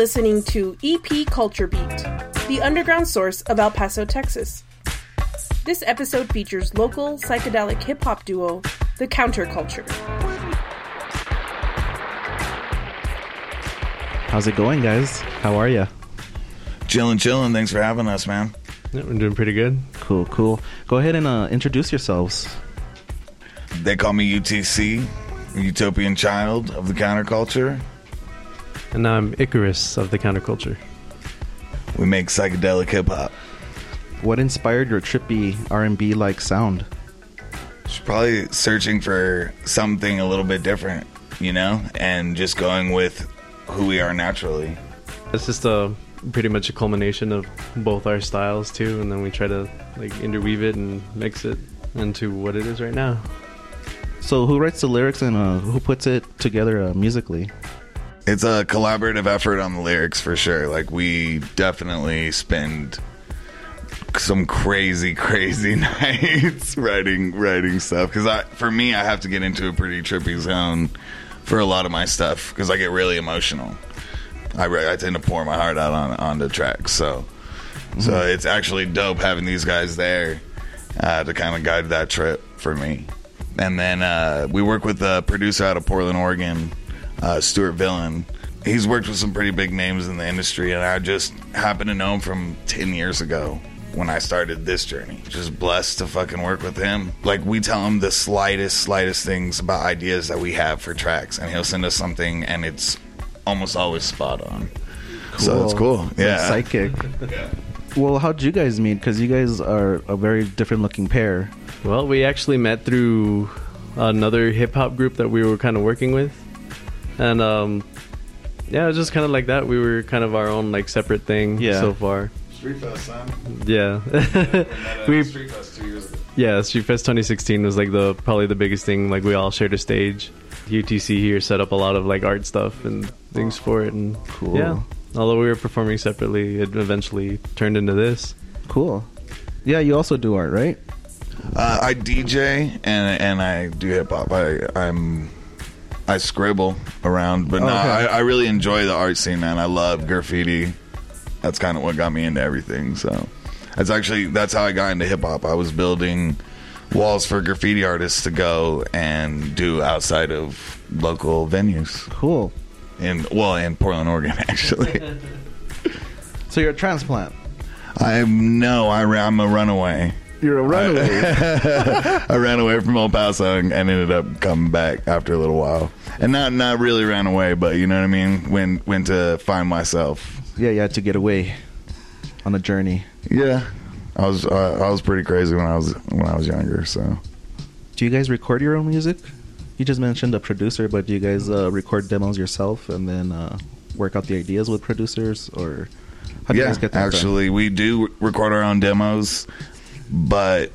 listening to EP Culture Beat, the underground source of El Paso, Texas. This episode features local psychedelic hip hop duo, The Counterculture. How's it going, guys? How are you? Chillin', chillin'. Thanks for having us, man. Yeah, we're doing pretty good. Cool, cool. Go ahead and uh, introduce yourselves. They call me UTC, Utopian Child of the Counterculture. And now I'm Icarus of the counterculture. We make psychedelic hip hop. What inspired your trippy R&B like sound? She's probably searching for something a little bit different, you know, and just going with who we are naturally. It's just a pretty much a culmination of both our styles too, and then we try to like interweave it and mix it into what it is right now. So, who writes the lyrics and uh, who puts it together uh, musically? It's a collaborative effort on the lyrics for sure. Like we definitely spend some crazy, crazy nights writing writing stuff. Because I, for me, I have to get into a pretty trippy zone for a lot of my stuff because I get really emotional. I, I tend to pour my heart out on on the tracks. So so it's actually dope having these guys there uh, to kind of guide that trip for me. And then uh, we work with a producer out of Portland, Oregon, uh, Stuart Villain. He's worked with some pretty big names in the industry, and I just happen to know him from 10 years ago when I started this journey. Just blessed to fucking work with him. Like, we tell him the slightest, slightest things about ideas that we have for tracks, and he'll send us something, and it's almost always spot on. So it's cool. Some Yeah. Psychic. Well, how'd you guys meet? Because you guys are a very different looking pair. Well, we actually met through another hip hop group that we were kind of working with, and um, yeah, it was just kind of like that. We were kind of our own like separate thing Yeah. so far. Street Fest, son. Yeah, we Street Fest two years ago. yeah Street Fest 2016 was like the probably the biggest thing. Like we all shared a stage. UTC here set up a lot of like art stuff and things for it, and Cool. yeah. Although we were performing separately, it eventually turned into this. Cool. Yeah, you also do art, right? Uh, I DJ and and I do hip hop. I I'm I scribble around, but no, Oh, okay. I, I really enjoy the art scene, man. I love graffiti. That's kind of what got me into everything. So that's actually that's how I got into hip hop. I was building walls for graffiti artists to go and do outside of local venues Cool. in well in Portland, Oregon, actually. So you're a transplant. I'm no, I, I'm a runaway. You're a runaway. I ran away from El Paso and, and ended up coming back after a little while, and not not really ran away, but you know what I mean. When went to find myself. yeah, you had to get away on a journey. Yeah, I was uh, I was pretty crazy when I was when I was younger. So Do you guys record your own music? You just mentioned a producer, but do you guys uh, record demos yourself and then uh, work out the ideas with producers, or how do you yeah, guys get that done? actually, we do record our own demos, but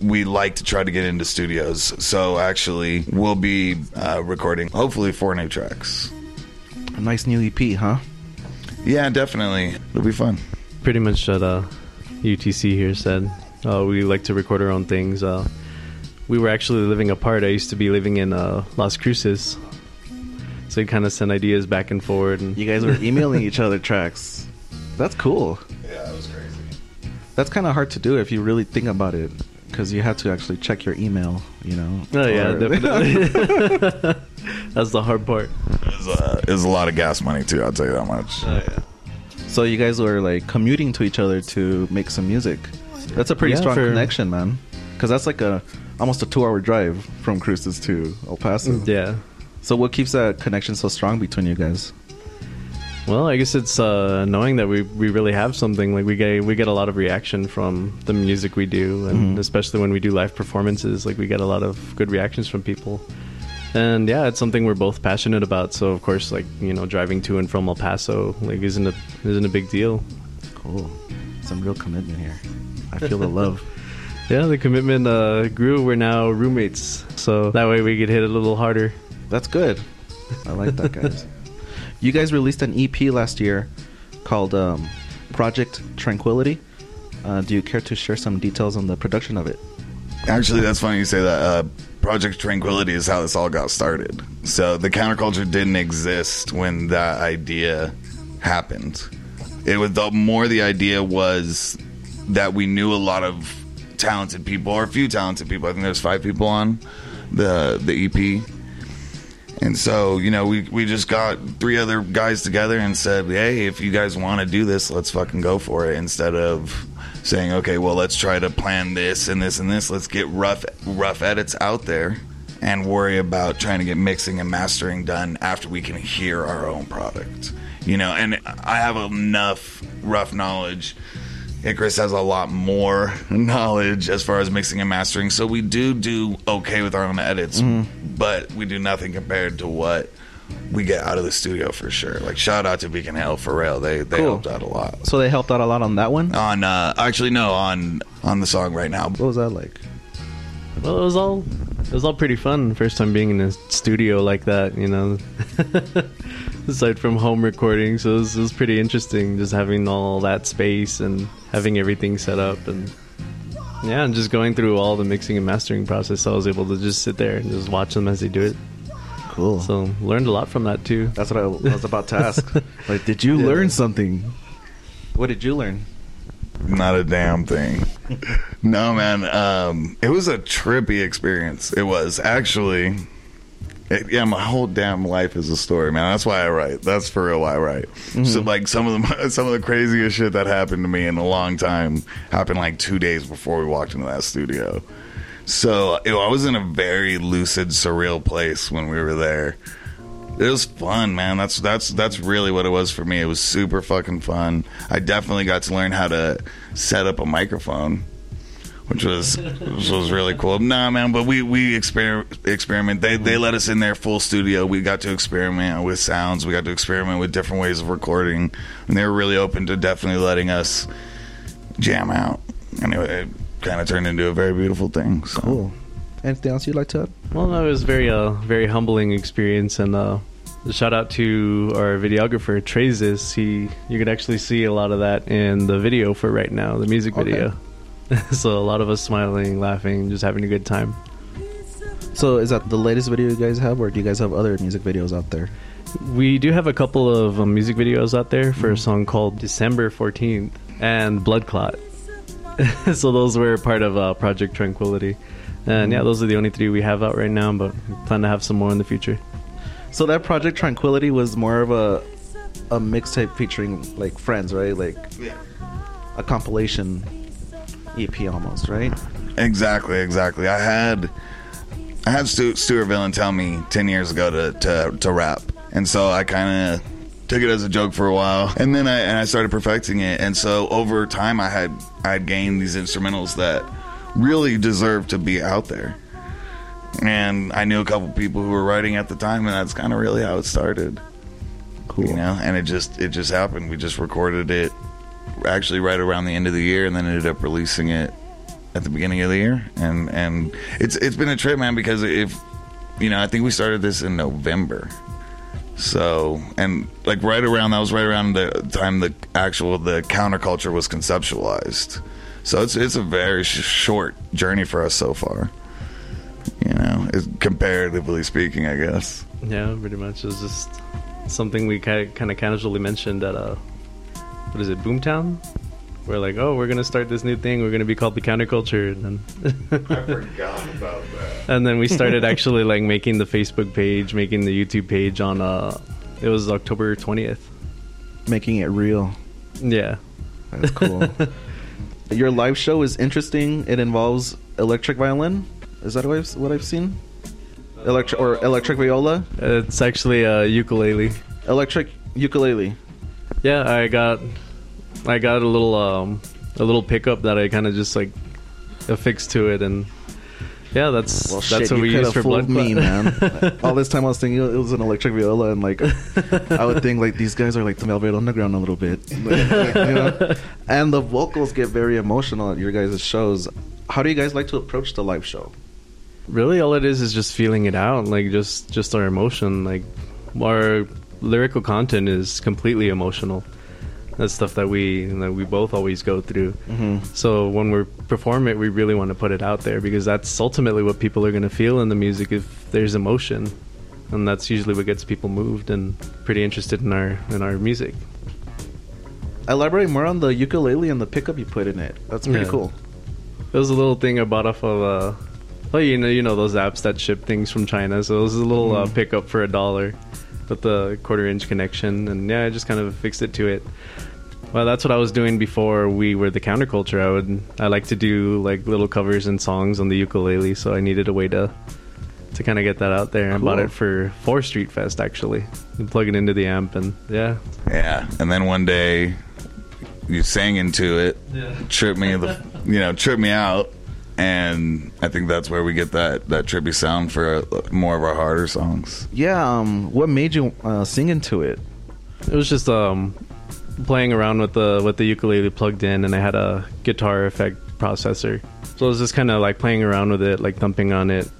we like to try to get into studios. So actually, we'll be uh, recording hopefully four new tracks. A nice new EP, huh? Yeah, definitely, it'll be fun. pretty much what uh, UTC here said. Uh, we like to record our own things. Uh, we were actually living apart. I used to be living in uh, Las Cruces, so we kind of send ideas back and forward. And You guys were emailing each other tracks. That's cool. That's kind of hard to do if you really think about it, because you have to actually check your email. You know. oh yeah, definitely. That's the hard part. It was, uh, it a lot of gas money too. I'll tell you that much. Oh yeah. so you guys were like commuting to each other to make some music. That's a pretty Yeah, strong for- connection, man. Because that's like a almost a two-hour drive from Cruces to El Paso. Yeah. So what keeps that connection so strong between you guys? Well, I guess it's uh, knowing that we, we really have something. Like we get we get a lot of reaction from the music we do, and Mhm. especially when we do live performances, like we get a lot of good reactions from people. And yeah, it's something we're both passionate about. So of course, like you know, driving to and from El Paso like isn't a isn't a big deal. Cool. Some real commitment here. I feel the love. Yeah, the commitment uh, grew. We're now roommates, so that way we could hit it a little harder. That's good. I like that, guys. You guys released an EP last year called um, Project Tranquility. Uh, do you care to share some details on the production of it? Actually, that's funny you say that. Uh, Project Tranquility is how this all got started. So the counterculture didn't exist when that idea happened. It was the more the idea was that we knew a lot of talented people or a few talented people. I think there's five people on the the EP. And so, you know, we, we just got three other guys together and said, hey, if you guys want to do this, let's fucking go for it. Instead of saying, okay, well, let's try to plan this and this and this. Let's get rough rough edits out there and worry about trying to get mixing and mastering done after we can hear our own product. You know, and I have enough rough knowledge. Icarus has a lot more knowledge as far as mixing and mastering, so we do do okay with our own edits, but we do nothing compared to what we get out of the studio for sure. Like shout out to Beacon Hill for real, they they Cool. helped out a lot. So they helped out a lot on that one. On uh, actually no on on the song right now. What was that like? Well, it was all it was all pretty fun. First time being in a studio like that, you know. Aside from home recording, so it was, it was pretty interesting just having all that space and having everything set up and yeah, and just going through all the mixing and mastering process. So I was able to just sit there and just watch them as they do it. Cool. So learned a lot from that too. That's what I was about to ask. like, did you Yeah. learn something? What did you learn? Not a damn thing. no, man. Um, it was a trippy experience. It was actually. It, yeah, my whole damn life is a story, man. That's why I write. That's for real why I write. So, like some of the some of the craziest shit that happened to me in a long time happened like two days before we walked into that studio. So know, I was in a very lucid, surreal place when we were there. It was fun, man. That's that's that's really what it was for me. It was super fucking fun. I definitely got to learn how to set up a microphone, which was which was really cool. Nah, man, but we we exper- experiment. They they let us in their full studio. We got to experiment with sounds. We got to experiment with different ways of recording, and they were really open to definitely letting us jam out. Anyway, it kind of turned into a very beautiful thing. So. Cool. Anything else you'd like to add? Well, no, it was very uh very humbling experience, and uh, shout out to our videographer Trazis. He you can actually see a lot of that in the video for right now, the music Okay. video. so a lot of us smiling, laughing, just having a good time. So, is that the latest video you guys have, or do you guys have other music videos out there? We do have a couple of um, music videos out there for a song called December 14th and Blood Clot. so those were part of uh, Project Tranquility. And yeah, those are the only three we have out right now, but plan to have some more in the future. So that Project Tranquility was more of a a mixtape featuring like friends, right? Like a compilation EP almost, right? Exactly, exactly. I had I had Stu, Stuart Villain tell me ten years ago to to, to rap, and so I kind of took it as a joke for a while, and then I and I started perfecting it, and so over time I had I had gained these instrumentals that really deserved to be out there. And I knew a couple people who were writing at the time, and that's kind of really how it started. Cool. You know, and it just it just happened. We just recorded it actually right around the end of the year, and then ended up releasing it at the beginning of the year. And and it's it's been a trip, man, because if you know, I think we started this in November. So and like right around that was right around the time the actual the counterculture was conceptualized. So it's it's a very sh- short journey for us so far. You know, it's comparatively speaking, I guess. Yeah, pretty much. It was just something we kind of, kind of casually mentioned at uh, what is it, Boomtown? We're like, oh, we're gonna start this new thing. We're gonna be called the Counterculture, and then forgot about that. and then we started actually like making the Facebook page, making the YouTube page on uh, it was October twentieth. Making it real. Yeah, That's cool. Your live show is interesting. It involves electric violin. Is that what I've, what I've seen? Electric or electric viola, it's actually a ukulele. electric ukulele. Yeah, I got I got a little um a little pickup that I kind of just like affixed to it, and yeah, that's Well, that's shit, what you we use for blood me, man. All this time I was thinking it was an electric viola, and like I would think like these guys are like the Velvet Underground a little bit, Like, like, you know? And the vocals get very emotional at your guys' shows. How do you guys like to approach the live show? really all it is is just feeling it out like just just our emotion like our lyrical content is completely emotional that's stuff that we that we both always go through Mm-hmm. so when we perform it we really want to put it out there because that's ultimately what people are going to feel in the music if there's emotion and that's usually what gets people moved and pretty interested in our in our music elaborate more on the ukulele and the pickup you put in it. That's pretty Yeah. cool. It was a little thing I bought off of uh well you know you know those apps that ship things from China. So it was a little uh, pickup for a dollar with the quarter inch connection and yeah, I just kind of fixed it to it. Well, that's what I was doing before we were the counterculture. I would I like to do like little covers and songs on the ukulele, so I needed a way to to kind of get that out there. I bought it for Fourth Street Fest actually. And plug it into the amp and yeah. Yeah, and then one day you sang into it, Yeah. tripped me the, you know, tripped me out, and I think that's where we get that that trippy sound for uh, more of our harder songs. Yeah. Um. What made you uh, sing into it? It was just um playing around with the with the ukulele plugged in, and I had a guitar effect processor. So I was just kind of like playing around with it, like thumping on it,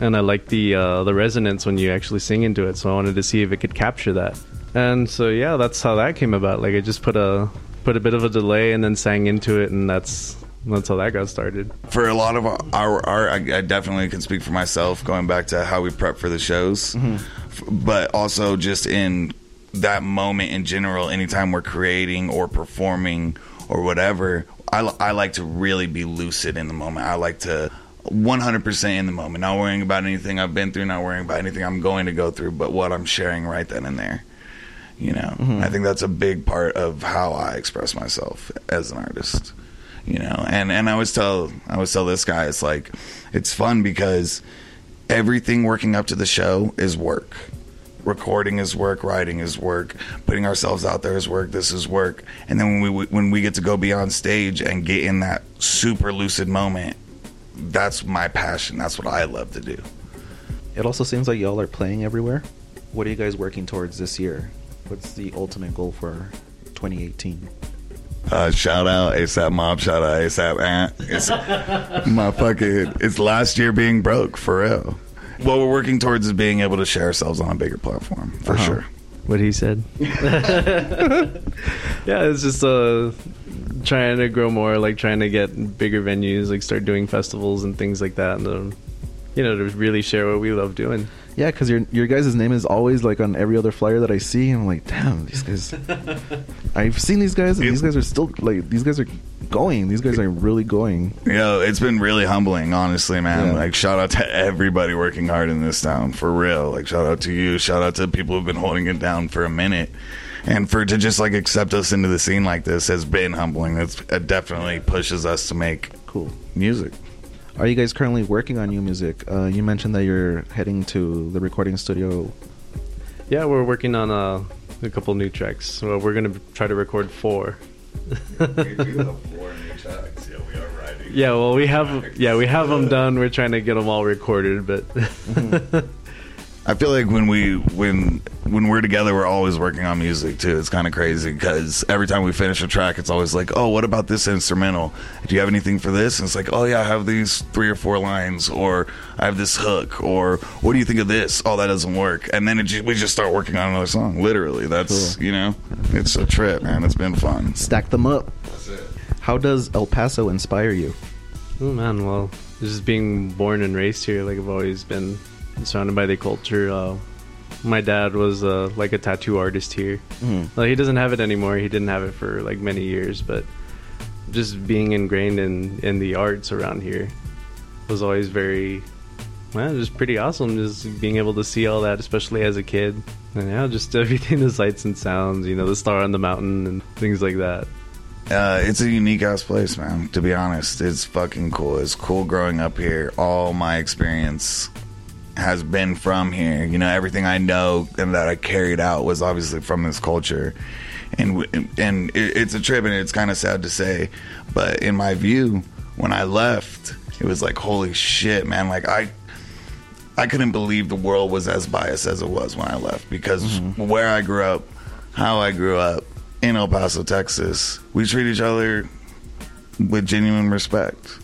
and I liked the uh, the resonance when you actually sing into it. So I wanted to see if it could capture that. And so yeah, that's how that came about. Like I just put a put a bit of a delay and then sang into it, and that's that's how that got started. For a lot of our, our art, I, I definitely can speak for myself. Going back to how we prep for the shows, mm-hmm. F- but also just in that moment in general, anytime we're creating or performing or whatever, I, I like to really be lucid in the moment. I like to 100% in the moment, not worrying about anything I've been through, not worrying about anything I'm going to go through, but what I'm sharing right then and there. You know, mm-hmm. I think that's a big part of how I express myself as an artist. You know, and and I always tell I always tell this guy it's like it's fun because everything working up to the show is work. Recording is work, writing is work, putting ourselves out there is work. This is work, and then when we when we get to go be on stage and get in that super lucid moment, that's my passion. That's what I love to do. It also seems like y'all are playing everywhere. What are you guys working towards this year? What's the ultimate goal for 2018? Uh, shout out ASAP Mob, shout out ASAP Ant. It's my fucking, it's last year being broke, for real. What we're working towards is being able to share ourselves on a bigger platform, for Uh-huh. sure. What he said. yeah, it's just uh trying to grow more, like trying to get bigger venues, like start doing festivals and things like that, and um, you know, to really share what we love doing. Yeah, because your your guys' name is always like on every other flyer that I see. And I'm like, damn, these guys. I've seen these guys, and these guys are still like these guys are going. These guys are really going. You know, it's been really humbling, honestly, man. Yeah. Like, shout out to everybody working hard in this town, for real. Like, shout out to you. Shout out to people who've been holding it down for a minute. And for to just like accept us into the scene like this has been humbling. It's, it definitely pushes us to make Cool. music. Are you guys currently working on new music? Uh, you mentioned that you're heading to the recording studio. Yeah, we're working on uh, a couple new tracks. Well, we're gonna try to record four. Yeah, well, we have yeah we have them done. We're trying to get them all recorded, but I feel like when we when when we're together, we're always working on music too. It's kind of crazy because every time we finish a track, it's always like, "Oh, what about this instrumental? Do you have anything for this?" And it's like, "Oh yeah, I have these three or four lines, or I have this hook, or what do you think of this? Oh, that doesn't work." And then it ju- we just start working on another song. Literally, that's Cool. you know, it's a trip, man. It's been fun. Stack them up. How does El Paso inspire you? oh man, well, just being born and raised here, like I've always been surrounded by the culture. Uh, my dad was uh, like a tattoo artist here. Mhm. Like, he doesn't have it anymore. He didn't have it for like many years, but just being ingrained in in the arts around here was always very well, just pretty awesome. Just being able to see all that, especially as a kid, and yeah, just everything, the sights and sounds, you know, the star on the mountain and things like that. Uh, it's a unique ass place, man. To be honest, it's fucking cool. It's cool growing up here. All my experience has been from here. You know, everything I know and that I carried out was obviously from this culture, and and it's a trip, and it's kind of sad to say, but in my view, when I left, it was like holy shit, man. Like I. I couldn't believe the world was as biased as it was when I left because mm-hmm. where I grew up, how I grew up in El Paso, Texas, we treat each other with genuine respect.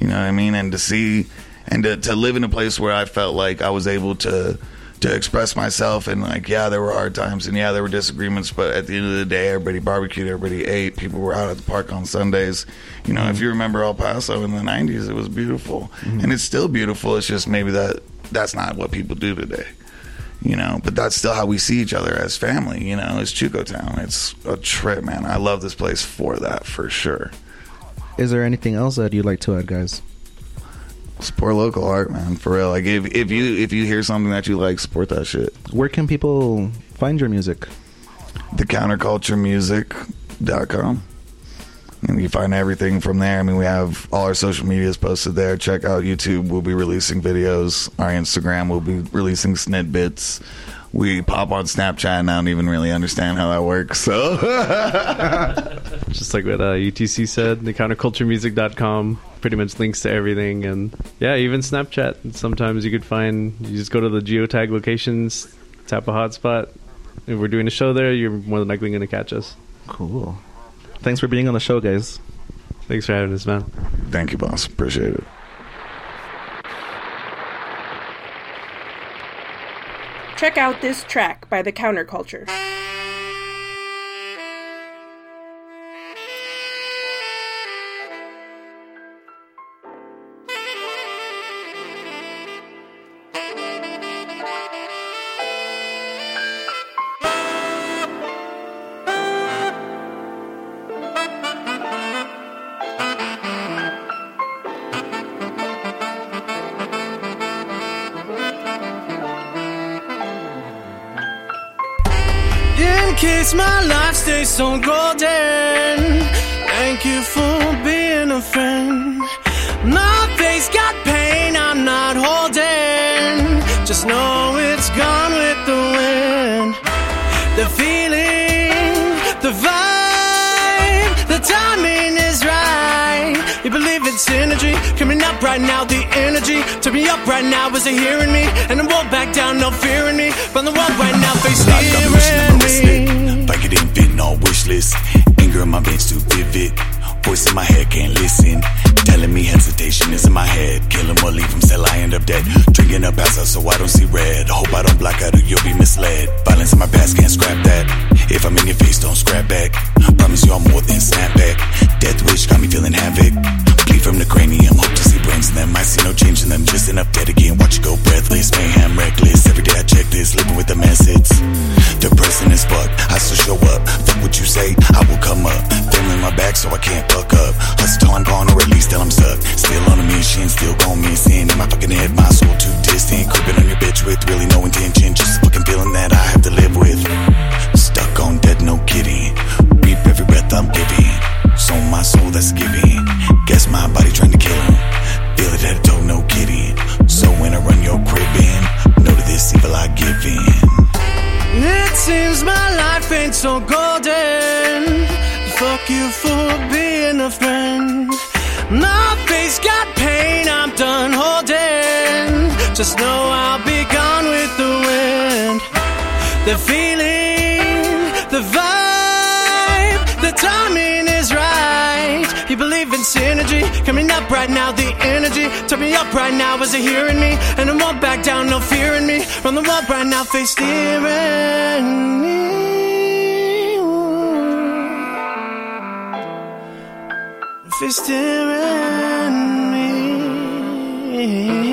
You know what I mean? And to see and to, to live in a place where I felt like I was able to to express myself and like yeah there were hard times and yeah there were disagreements but at the end of the day everybody barbecued everybody ate people were out at the park on sundays you know if mm-hmm. you remember el paso in the 90s it was beautiful mm-hmm. and it's still beautiful it's just maybe that that's not what people do today you know. But that's still how we see each other as family, you know. It's Chuco Town. It's a trip, man. I love this place for that, for sure. Is there anything else that you'd like to add, guys? Support local art, man. For real. Like if if you if you hear something that you like, support that shit. Where can people find your music? The counterculturemusic.com. And you find everything from there. I mean, we have all our social medias posted there. Check out YouTube. We'll be releasing videos. Our Instagram We'll be releasing snidbits. We pop on Snapchat, and I don't even really understand how that works. So, Just like what uh, UTC said, the counterculturemusic.com pretty much links to everything. And yeah, even Snapchat. Sometimes you could find, you just go to the geotag locations, tap a hotspot. If we're doing a show there, you're more than likely going to catch us. Cool. Thanks for being on the show, guys. Thanks for having us, man. thank you, boss. Appreciate it. Check out this track by The Counterculture. In case my life stays so golden, thank you for being a friend. My face got pain, I'm not holding. Just know it's gone with the wind. The feeling, the vibe, the timing is right. You believe it's energy coming up right now. The energy turn me up right now. Is it hearing me? And I won't back down, no fear in me. From the world right now, face Locked up and steering I'm me. It didn't all wish list. Anger in my veins too vivid. Voice in my head can't listen. Telling me hesitation is in my head. Kill him or leave him, still I end up dead. Drinking up pass out so I don't see red. Hope I don't block out or you'll be misled. Violence in my past can't scrap that. If I'm in your face, don't scrap back. Promise you I'm more than snapback. Death wish got me feeling havoc. Seems my life ain't so golden. Fuck you for being a friend. My face got pain, I'm done holding. Just know I'll be gone with the wind. The feeling, coming up right now. The energy, turn me up right now. Is it hearing me? And I won't back down, no fear in me. From the world right now, face steering me. Face steering me.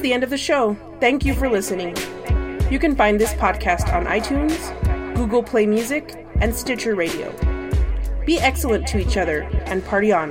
The end of the show. Thank you for listening. You can find this podcast on iTunes, Google Play Music, and Stitcher Radio. Be excellent to each other and party on.